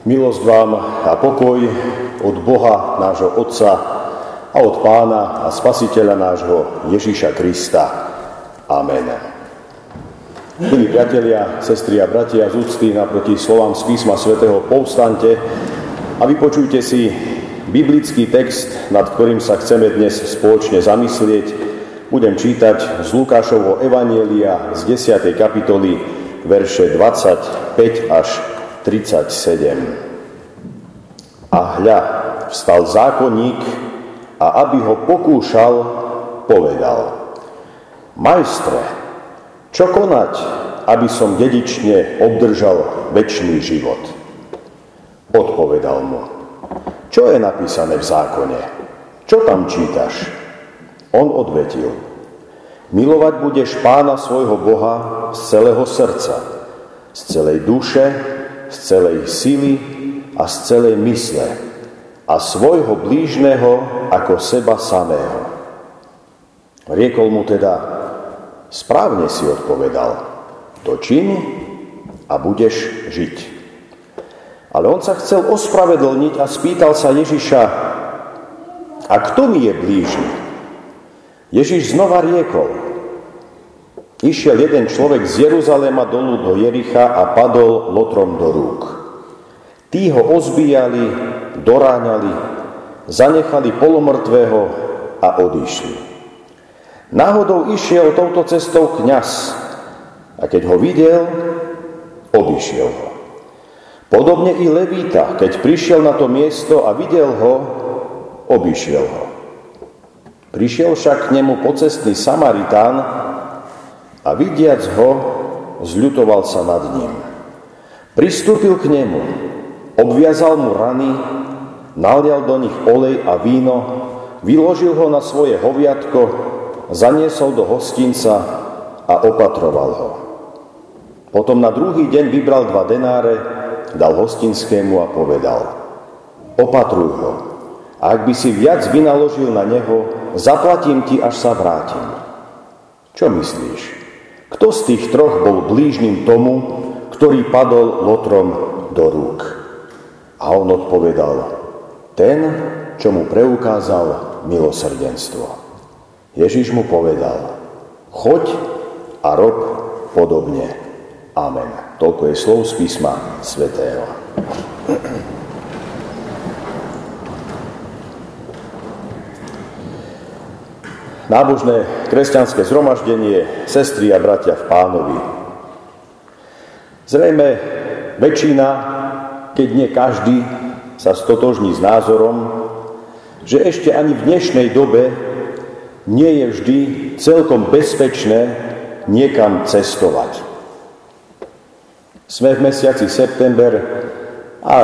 Milosť vám a pokoj od Boha, nášho Otca a od Pána a Spasiteľa nášho Ježíša Krista. Amen. Milí priatelia, sestry a bratia z úcty naproti slovám z písma svätého povstante a vypočujte si biblický text, nad ktorým sa chceme dnes spoločne zamyslieť. Budem čítať z Lukášovho Evanielia z 10. kapitoly verše 25 až 37. A hľa, vstal zákonník a aby ho pokúšal, povedal. Majstre, čo konať, aby som dedične obdržal väčší život? Odpovedal mu. Čo je napísané v zákone? Čo tam čítaš? On odvetil. Milovať budeš pána svojho Boha z celého srdca, z celej duše, z celej sily a z celej mysle a svojho blížneho ako seba samého. Riekol mu teda, správne si odpovedal, to čin a budeš žiť. Ale on sa chcel ospravedlniť a spýtal sa Ježiša, a kto mi je blížny? Ježiš znova riekol, Išiel jeden človek z Jeruzalema dolu do Jericha a padol lotrom do rúk. Tí ho ozbíjali, doráňali, zanechali polomrtvého a odišli. Náhodou išiel touto cestou kňaz a keď ho videl, odišiel ho. Podobne i Levíta, keď prišiel na to miesto a videl ho, obišiel ho. Prišiel však k nemu pocestný Samaritán, a vidiac ho, zľutoval sa nad ním. Pristúpil k nemu, obviazal mu rany, nalial do nich olej a víno, vyložil ho na svoje hoviatko, zaniesol do hostinca a opatroval ho. Potom na druhý deň vybral dva denáre, dal hostinskému a povedal Opatruj ho, a ak by si viac vynaložil na neho, zaplatím ti, až sa vrátim. Čo myslíš? Kto z tých troch bol blížnym tomu, ktorý padol lotrom do rúk? A on odpovedal, ten, čo mu preukázal milosrdenstvo. Ježiš mu povedal, choď a rob podobne. Amen. Toľko je slov z písma svätého. Nábožné kresťanské zhromaždenie, sestry a bratia v pánovi. Zrejme väčšina, keď nie každý, sa stotožní s názorom, že ešte ani v dnešnej dobe nie je vždy celkom bezpečné niekam cestovať. Sme v mesiaci september a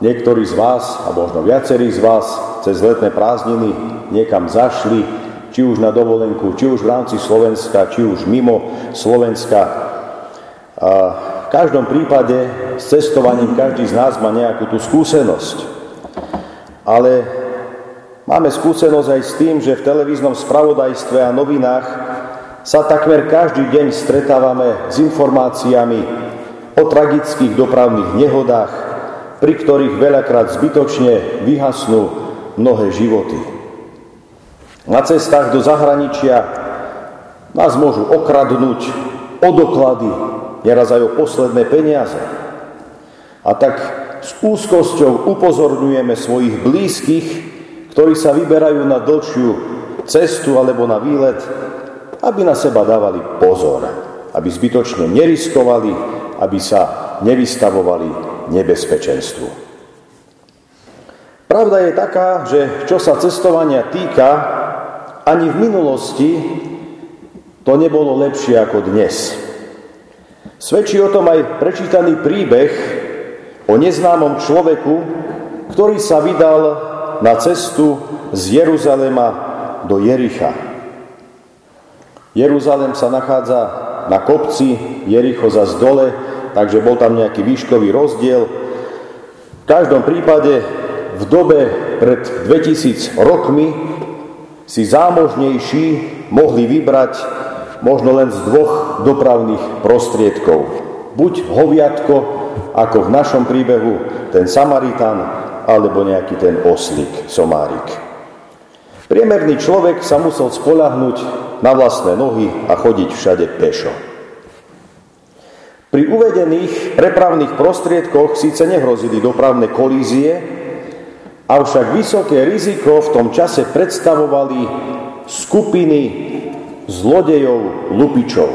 niektorí z vás, a možno viacerí z vás, cez letné prázdniny niekam zašli či už na dovolenku, či už v rámci Slovenska, či už mimo Slovenska. A v každom prípade s cestovaním každý z nás má nejakú tú skúsenosť. Ale máme skúsenosť aj s tým, že v televíznom spravodajstve a novinách sa takmer každý deň stretávame s informáciami o tragických dopravných nehodách, pri ktorých veľakrát zbytočne vyhasnú mnohé životy. Na cestách do zahraničia nás môžu okradnúť o doklady, neraz aj o posledné peniaze. A tak s úzkosťou upozorňujeme svojich blízkych, ktorí sa vyberajú na dlhšiu cestu alebo na výlet, aby na seba dávali pozor, aby zbytočne neriskovali, aby sa nevystavovali nebezpečenstvu. Pravda je taká, že čo sa cestovania týka, ani v minulosti to nebolo lepšie ako dnes. Svedčí o tom aj prečítaný príbeh o neznámom človeku, ktorý sa vydal na cestu z Jeruzalema do Jericha. Jeruzalem sa nachádza na kopci, Jericho za dole, takže bol tam nejaký výškový rozdiel. V každom prípade v dobe pred 2000 rokmi si zámožnejší mohli vybrať možno len z dvoch dopravných prostriedkov. Buď hoviatko ako v našom príbehu ten Samaritán alebo nejaký ten oslík, somárik. Priemerný človek sa musel spolahnuť na vlastné nohy a chodiť všade pešo. Pri uvedených prepravných prostriedkoch síce nehrozili dopravné kolízie, avšak vysoké riziko v tom čase predstavovali skupiny zlodejov, lupičov.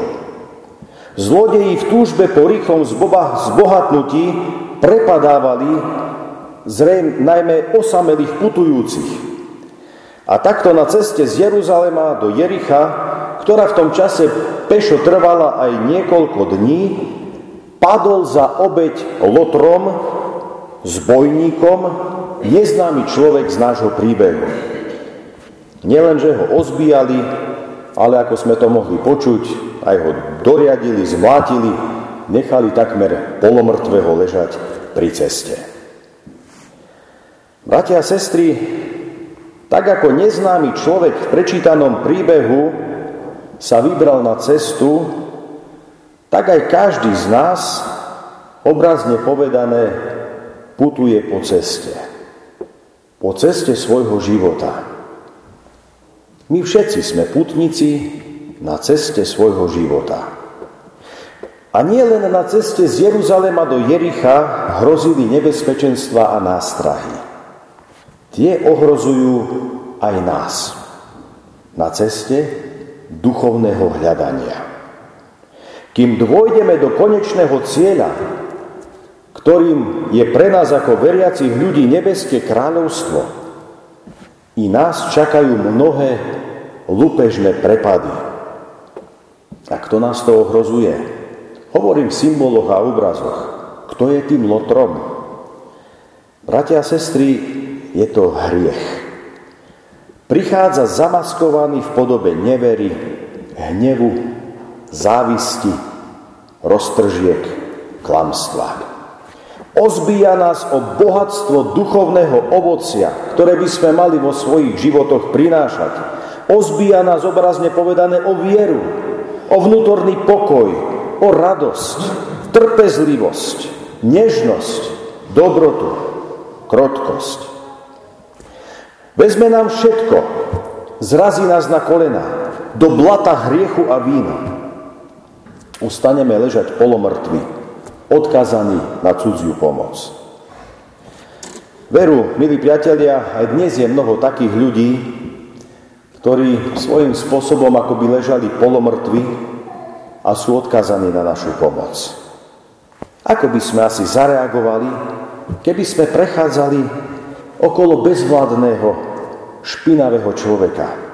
Zlodeji v túžbe po rýchlom zbohatnutí prepadávali zrejme najmä osamelých putujúcich. A takto na ceste z Jeruzalema do Jericha, ktorá v tom čase pešo trvala aj niekoľko dní, padol za obeď lotrom, zbojníkom, neznámy človek z nášho príbehu. Nielenže ho ozbíjali, ale ako sme to mohli počuť, aj ho doriadili, zmlátili, nechali takmer polomrtvého ležať pri ceste. Bratia a sestry, tak ako neznámy človek v prečítanom príbehu sa vybral na cestu, tak aj každý z nás, obrazne povedané, putuje po ceste. Po ceste svojho života. My všetci sme putníci na ceste svojho života. A nie len na ceste z Jeruzalema do Jericha hrozili nebezpečenstva a nástrahy. Tie ohrozujú aj nás na ceste duchovného hľadania. Kým dôjdeme do konečného cieľa, ktorým je pre nás ako veriacich ľudí nebeské kráľovstvo, i nás čakajú mnohé lupežné prepady. A kto nás to ohrozuje? Hovorím v symboloch a obrazoch. Kto je tým lotrom? Bratia a sestry, je to hriech. Prichádza zamaskovaný v podobe nevery, hnevu, závisti, roztržiek, klamstva. Ozbíja nás o bohatstvo duchovného ovocia, ktoré by sme mali vo svojich životoch prinášať. Ozbíja nás obrazne povedané o vieru, o vnútorný pokoj, o radosť, trpezlivosť, nežnosť, dobrotu, krotkosť. Vezme nám všetko, zrazí nás na kolena, do blata hriechu a vína ustaneme ležať polomrtví, odkazaní na cudziu pomoc. Veru, milí priatelia, aj dnes je mnoho takých ľudí, ktorí svojím spôsobom akoby ležali polomrtví a sú odkazaní na našu pomoc. Ako by sme asi zareagovali, keby sme prechádzali okolo bezvládneho, špinavého človeka,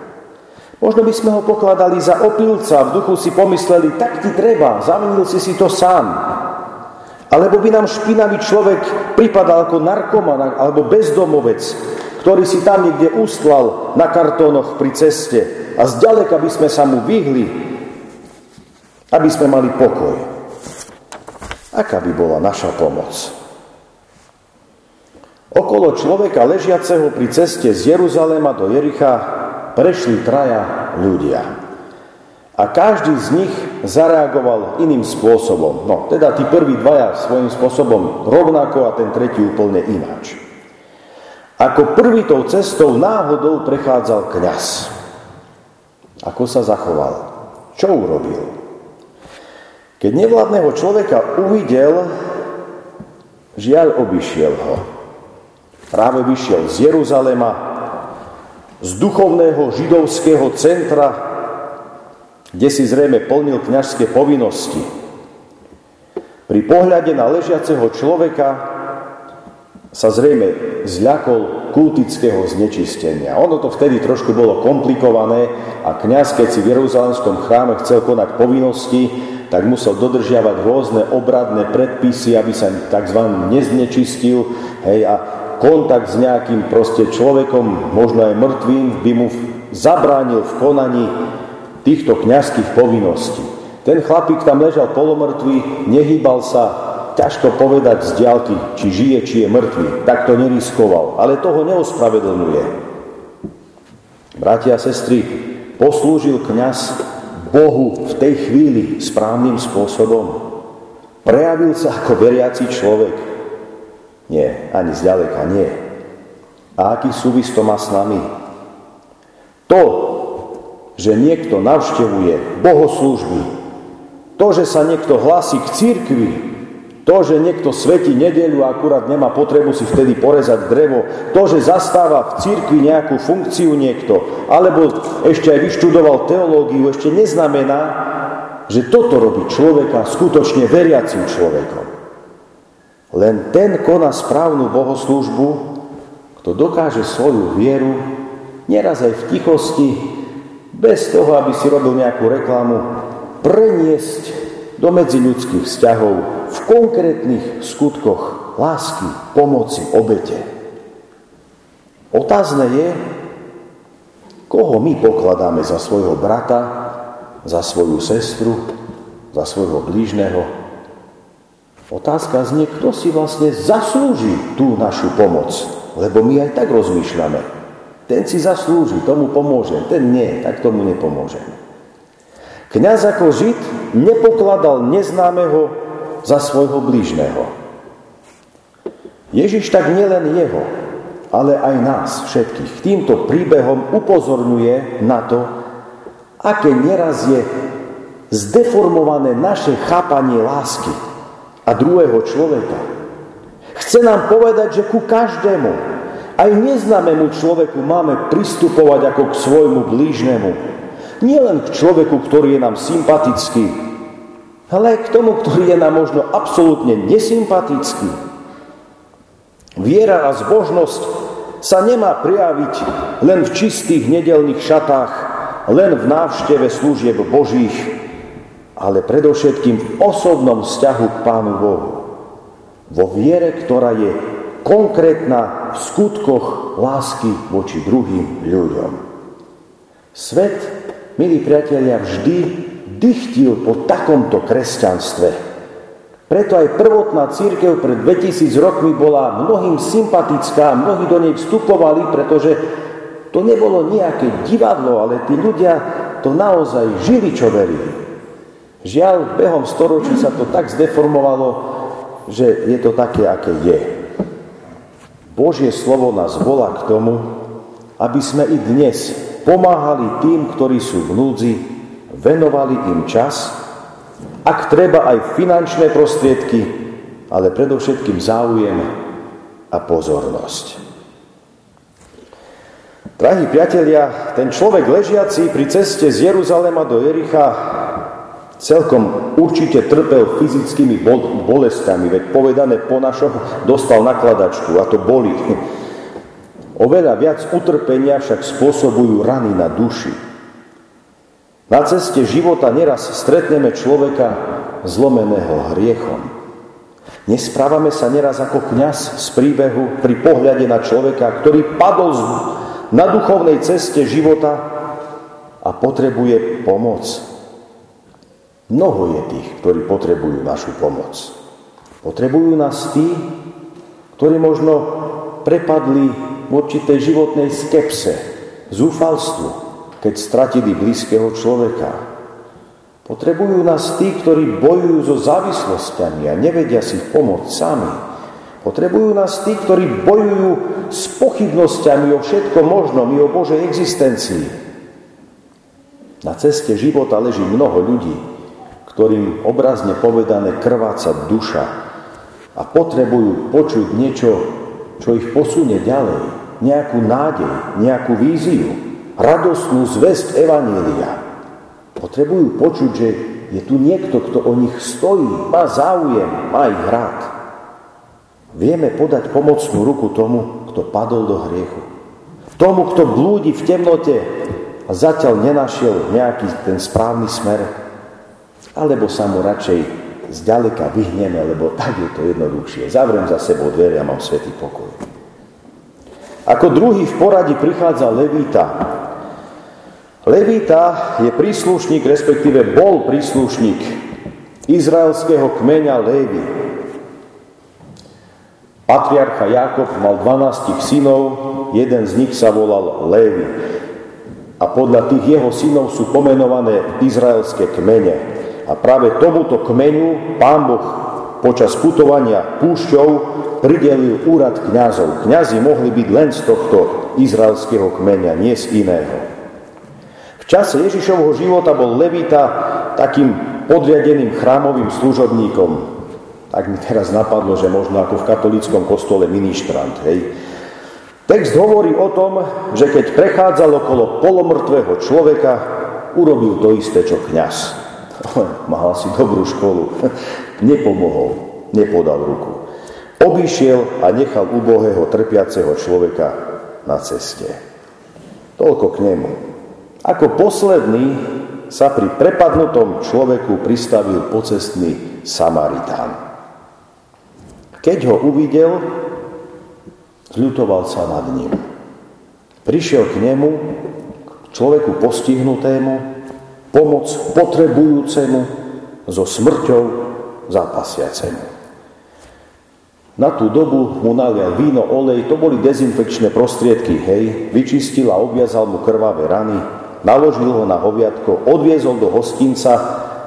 Možno by sme ho pokladali za opilca, v duchu si pomysleli, tak ti treba, zavinil si si to sám. Alebo by nám špinavý človek pripadal ako narkoman alebo bezdomovec, ktorý si tam niekde ustlal na kartónoch pri ceste a zďaleka by sme sa mu vyhli, aby sme mali pokoj. Aká by bola naša pomoc? Okolo človeka ležiaceho pri ceste z Jeruzalema do Jericha prešli traja ľudia. A každý z nich zareagoval iným spôsobom. No, teda tí prví dvaja svojím spôsobom rovnako a ten tretí úplne ináč. Ako prvý tou cestou náhodou prechádzal kňaz. Ako sa zachoval? Čo urobil? Keď nevládneho človeka uvidel, žiaľ obišiel ho. Práve vyšiel z Jeruzalema, z duchovného židovského centra, kde si zrejme plnil kňažské povinnosti. Pri pohľade na ležiaceho človeka sa zrejme zľakol kultického znečistenia. Ono to vtedy trošku bolo komplikované a kňaz, keď si v Jeruzalemskom chráme chcel konať povinnosti, tak musel dodržiavať rôzne obradné predpisy, aby sa tzv. neznečistil. Hej, a kontakt s nejakým proste človekom, možno aj mŕtvým, by mu zabránil v konaní týchto kňazských povinností. Ten chlapík tam ležal polomrtvý, nehýbal sa, ťažko povedať z diálky, či žije, či je mŕtvý. Tak to neriskoval, ale toho neospravedlňuje. Bratia a sestry, poslúžil kňaz Bohu v tej chvíli správnym spôsobom. Prejavil sa ako veriaci človek? Nie, ani zďaleka nie. A aký súvis to má s nami? To, že niekto navštevuje bohoslužby, to, že sa niekto hlási k cirkvi, to, že niekto svetí nedelu a akurát nemá potrebu si vtedy porezať drevo, to, že zastáva v cirkvi nejakú funkciu niekto, alebo ešte aj vyštudoval teológiu, ešte neznamená, že toto robí človeka skutočne veriacim človekom. Len ten koná správnu bohoslúžbu, kto dokáže svoju vieru, neraz aj v tichosti, bez toho, aby si robil nejakú reklamu, preniesť do medziľudských vzťahov v konkrétnych skutkoch lásky, pomoci, obete. Otázne je, koho my pokladáme za svojho brata, za svoju sestru, za svojho blížneho. Otázka znie, kto si vlastne zaslúži tú našu pomoc, lebo my aj tak rozmýšľame. Ten si zaslúži, tomu pomôžem, ten nie, tak tomu nepomôžem. Kňaz ako Žid nepokladal neznámeho za svojho blížneho. Ježiš tak nielen jeho, ale aj nás všetkých týmto príbehom upozorňuje na to, aké neraz je zdeformované naše chápanie lásky a druhého človeka. Chce nám povedať, že ku každému, aj neznámemu človeku máme pristupovať ako k svojmu blížnemu, Nielen k človeku, ktorý je nám sympatický, ale aj k tomu, ktorý je nám možno absolútne nesympatický. Viera a zbožnosť sa nemá prijaviť len v čistých nedelných šatách, len v návšteve služieb Božích, ale predovšetkým v osobnom vzťahu k Pánu Bohu. Vo viere, ktorá je konkrétna v skutkoch lásky voči druhým ľuďom. Svet milí priatelia, vždy dychtil po takomto kresťanstve. Preto aj prvotná církev pred 2000 rokmi bola mnohým sympatická, mnohí do nej vstupovali, pretože to nebolo nejaké divadlo, ale tí ľudia to naozaj žili, čo verili. Žiaľ, behom storočí sa to tak zdeformovalo, že je to také, aké je. Božie slovo nás volá k tomu, aby sme i dnes pomáhali tým, ktorí sú v núdzi, venovali im čas, ak treba aj finančné prostriedky, ale predovšetkým záujem a pozornosť. Drahí priatelia, ten človek ležiaci pri ceste z Jeruzalema do Jericha celkom určite trpel fyzickými bolestami, veď povedané po našom dostal nakladačku a to boli. Oveľa viac utrpenia však spôsobujú rany na duši. Na ceste života neraz stretneme človeka zlomeného hriechom. Nesprávame sa neraz ako kňaz z príbehu pri pohľade na človeka, ktorý padol na duchovnej ceste života a potrebuje pomoc. Mnoho je tých, ktorí potrebujú našu pomoc. Potrebujú nás tí, ktorí možno prepadli v určitej životnej skepse, zúfalstvu, keď stratili blízkeho človeka. Potrebujú nás tí, ktorí bojujú so závislosťami a nevedia si pomôcť sami. Potrebujú nás tí, ktorí bojujú s pochybnosťami o všetko možnom i o Božej existencii. Na ceste života leží mnoho ľudí, ktorým obrazne povedané krváca duša a potrebujú počuť niečo, čo ich posunie ďalej nejakú nádej, nejakú víziu, radostnú zväzť Evanília. Potrebujú počuť, že je tu niekto, kto o nich stojí, má záujem, má ich rád. Vieme podať pomocnú ruku tomu, kto padol do hriechu. Tomu, kto blúdi v temnote a zatiaľ nenašiel nejaký ten správny smer. Alebo sa mu radšej zďaleka vyhneme, lebo tak je to jednoduchšie. Zavriem za sebou dvere a mám svetý pokoj. Ako druhý v poradí prichádza Levita. Levita je príslušník, respektíve bol príslušník izraelského kmeňa Levi. Patriarcha Jakob mal 12 synov, jeden z nich sa volal Levi. A podľa tých jeho synov sú pomenované izraelské kmene. A práve tomuto kmeňu pán Boh počas putovania púšťou pridelil úrad kňazov. Kňazi mohli byť len z tohto izraelského kmeňa, nie z iného. V čase Ježišovho života bol Levita takým podriadeným chrámovým služobníkom. Tak mi teraz napadlo, že možno ako v katolíckom kostole ministrant. Hej. Text hovorí o tom, že keď prechádzal okolo polomrtvého človeka, urobil to isté, čo kňaz. Mal si dobrú školu. Nepomohol, nepodal ruku. Obišiel a nechal ubohého trpiaceho človeka na ceste. Toľko k nemu. Ako posledný sa pri prepadnutom človeku pristavil pocestný Samaritán. Keď ho uvidel, Zľutoval sa nad ním. Prišiel k nemu, k človeku postihnutému, pomoc potrebujúcemu, so smrťou zápasiacemu. Na tú dobu mu nalial víno, olej, to boli dezinfekčné prostriedky, hej, vyčistil a obviazal mu krvavé rany, naložil ho na hoviatko, odviezol do hostinca,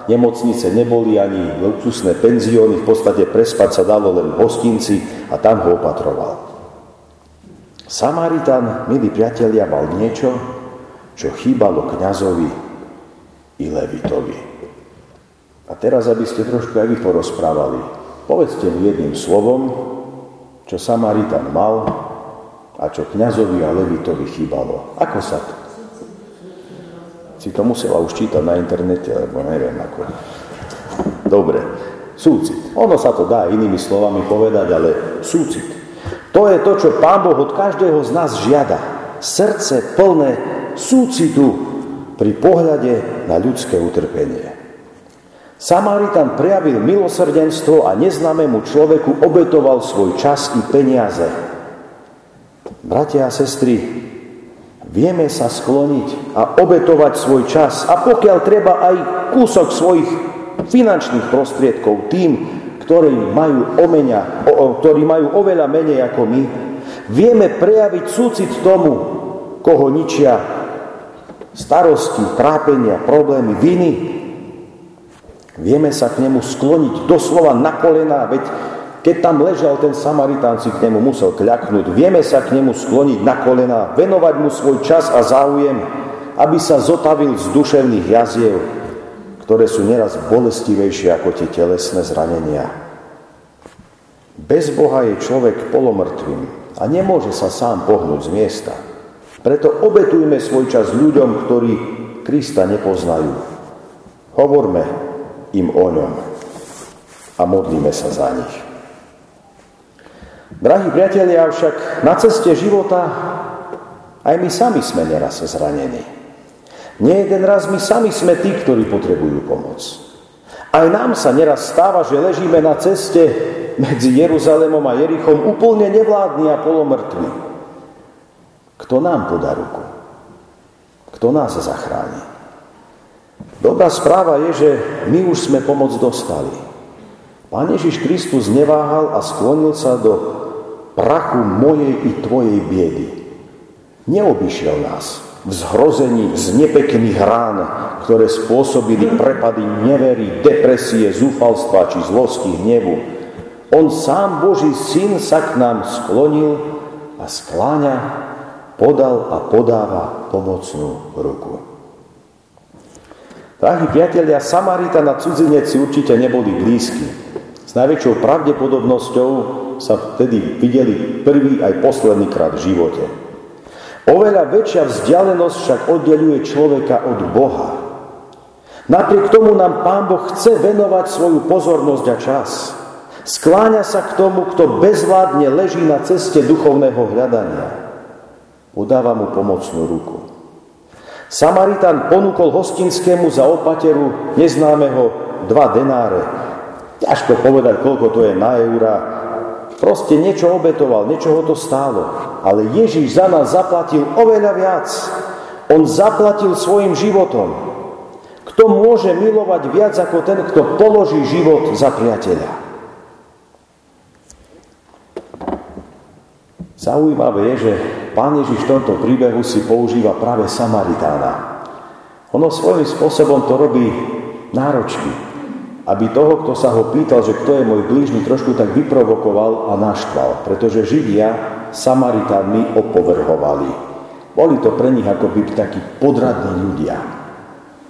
nemocnice neboli ani luxusné penzióny, v podstate prespať sa dalo len v hostinci a tam ho opatroval. Samaritan, milí priatelia, mal niečo, čo chýbalo kňazovi i Levitovi. A teraz, aby ste trošku aj vy porozprávali, povedzte mi jedným slovom, čo Samaritan mal a čo kňazovi a Levitovi chýbalo. Ako sa to? Si to musela už čítať na internete, lebo neviem ako. Dobre, súcit. Ono sa to dá inými slovami povedať, ale súcit. To je to, čo Pán Boh od každého z nás žiada. Srdce plné súcitu pri pohľade na ľudské utrpenie. Samaritan prejavil milosrdenstvo a neznámemu človeku obetoval svoj čas i peniaze. Bratia a sestry, vieme sa skloniť a obetovať svoj čas a pokiaľ treba aj kúsok svojich finančných prostriedkov tým, ktorí majú, omenia, ktorí majú oveľa menej ako my, vieme prejaviť súcit tomu, koho ničia starosti, trápenia, problémy, viny. Vieme sa k nemu skloniť doslova na kolena, veď keď tam ležal ten Samaritán, si k nemu musel kľaknúť. Vieme sa k nemu skloniť na kolena, venovať mu svoj čas a záujem, aby sa zotavil z duševných jaziev, ktoré sú neraz bolestivejšie ako tie telesné zranenia. Bez Boha je človek polomrtvým a nemôže sa sám pohnúť z miesta. Preto obetujme svoj čas ľuďom, ktorí Krista nepoznajú. Hovorme im o ňom a modlíme sa za nich. Drahí priatelia, však na ceste života aj my sami sme neraz zranení. Nie jeden raz my sami sme tí, ktorí potrebujú pomoc. Aj nám sa neraz stáva, že ležíme na ceste medzi Jeruzalémom a Jerichom úplne nevládni a polomrtví. Kto nám podá ruku? Kto nás zachráni? Dobrá správa je, že my už sme pomoc dostali. Pán Ježiš Kristus neváhal a sklonil sa do prachu mojej i tvojej biedy. Neobyšiel nás, v zhrození z nepekných rán, ktoré spôsobili prepady nevery, depresie, zúfalstva či zlosti, hnevu. On sám Boží syn sa k nám sklonil a skláňa, podal a podáva pomocnú ruku. Drahí priatelia, Samarita na cudzineci určite neboli blízki. S najväčšou pravdepodobnosťou sa vtedy videli prvý aj posledný krát v živote. Oveľa väčšia vzdialenosť však oddeluje človeka od Boha. Napriek tomu nám Pán Boh chce venovať svoju pozornosť a čas. Skláňa sa k tomu, kto bezvládne leží na ceste duchovného hľadania. Udáva mu pomocnú ruku. Samaritan ponúkol hostinskému za opateru neznámeho dva denáre. Ťažko povedať, koľko to je na eura, Proste niečo obetoval, niečo ho to stálo. Ale Ježíš za nás zaplatil oveľa viac. On zaplatil svojim životom. Kto môže milovať viac ako ten, kto položí život za priateľa? Zaujímavé je, že pán Ježiš v tomto príbehu si používa práve Samaritána. Ono svojím spôsobom to robí náročný. aby toho, kto sa ho pýtal, že kto je môj blížny, trošku tak vyprovokoval a naštval, pretože Židia Samaritánmi opovrhovali. Boli to pre nich ako by takí podradní ľudia.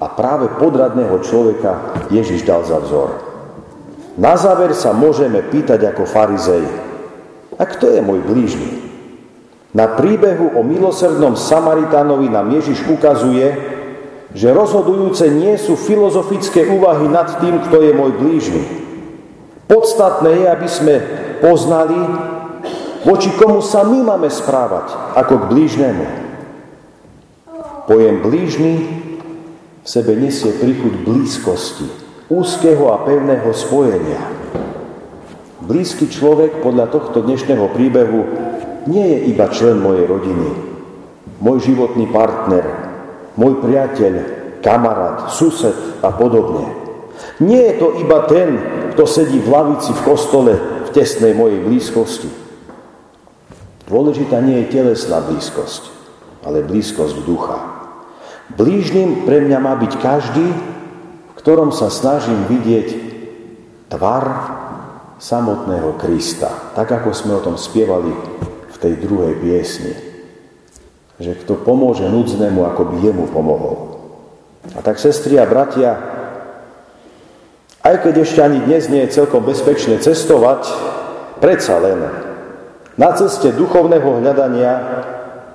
A práve podradného človeka Ježiš dal za vzor. Na záver sa môžeme pýtať ako farizej, a kto je môj blížny? Na príbehu o milosrdnom Samaritánovi nám Ježiš ukazuje, že rozhodujúce nie sú filozofické úvahy nad tým, kto je môj blížny. Podstatné je, aby sme poznali, voči komu sa my máme správať ako k blížnemu. Pojem blížny v sebe nesie príchuť blízkosti, úzkeho a pevného spojenia. Blízky človek podľa tohto dnešného príbehu nie je iba člen mojej rodiny, môj životný partner, môj priateľ, kamarát, sused a podobne. Nie je to iba ten, kto sedí v lavici v kostole v tesnej mojej blízkosti. Dôležitá nie je telesná blízkosť, ale blízkosť ducha. Blížnym pre mňa má byť každý, v ktorom sa snažím vidieť tvar samotného Krista, tak ako sme o tom spievali tej druhej piesni že kto pomôže núdznému, ako by jemu pomohol. A tak, sestri a bratia, aj keď ešte ani dnes nie je celkom bezpečné cestovať, predsa len na ceste duchovného hľadania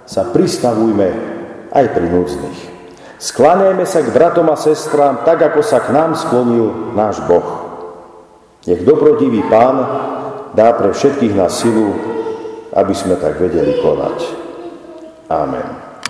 sa pristavujme aj pri núdznych. Sklanejme sa k bratom a sestrám tak, ako sa k nám sklonil náš Boh. Nech dobrodivý Pán dá pre všetkých na silu, aby sme tak vedeli konať. Amen.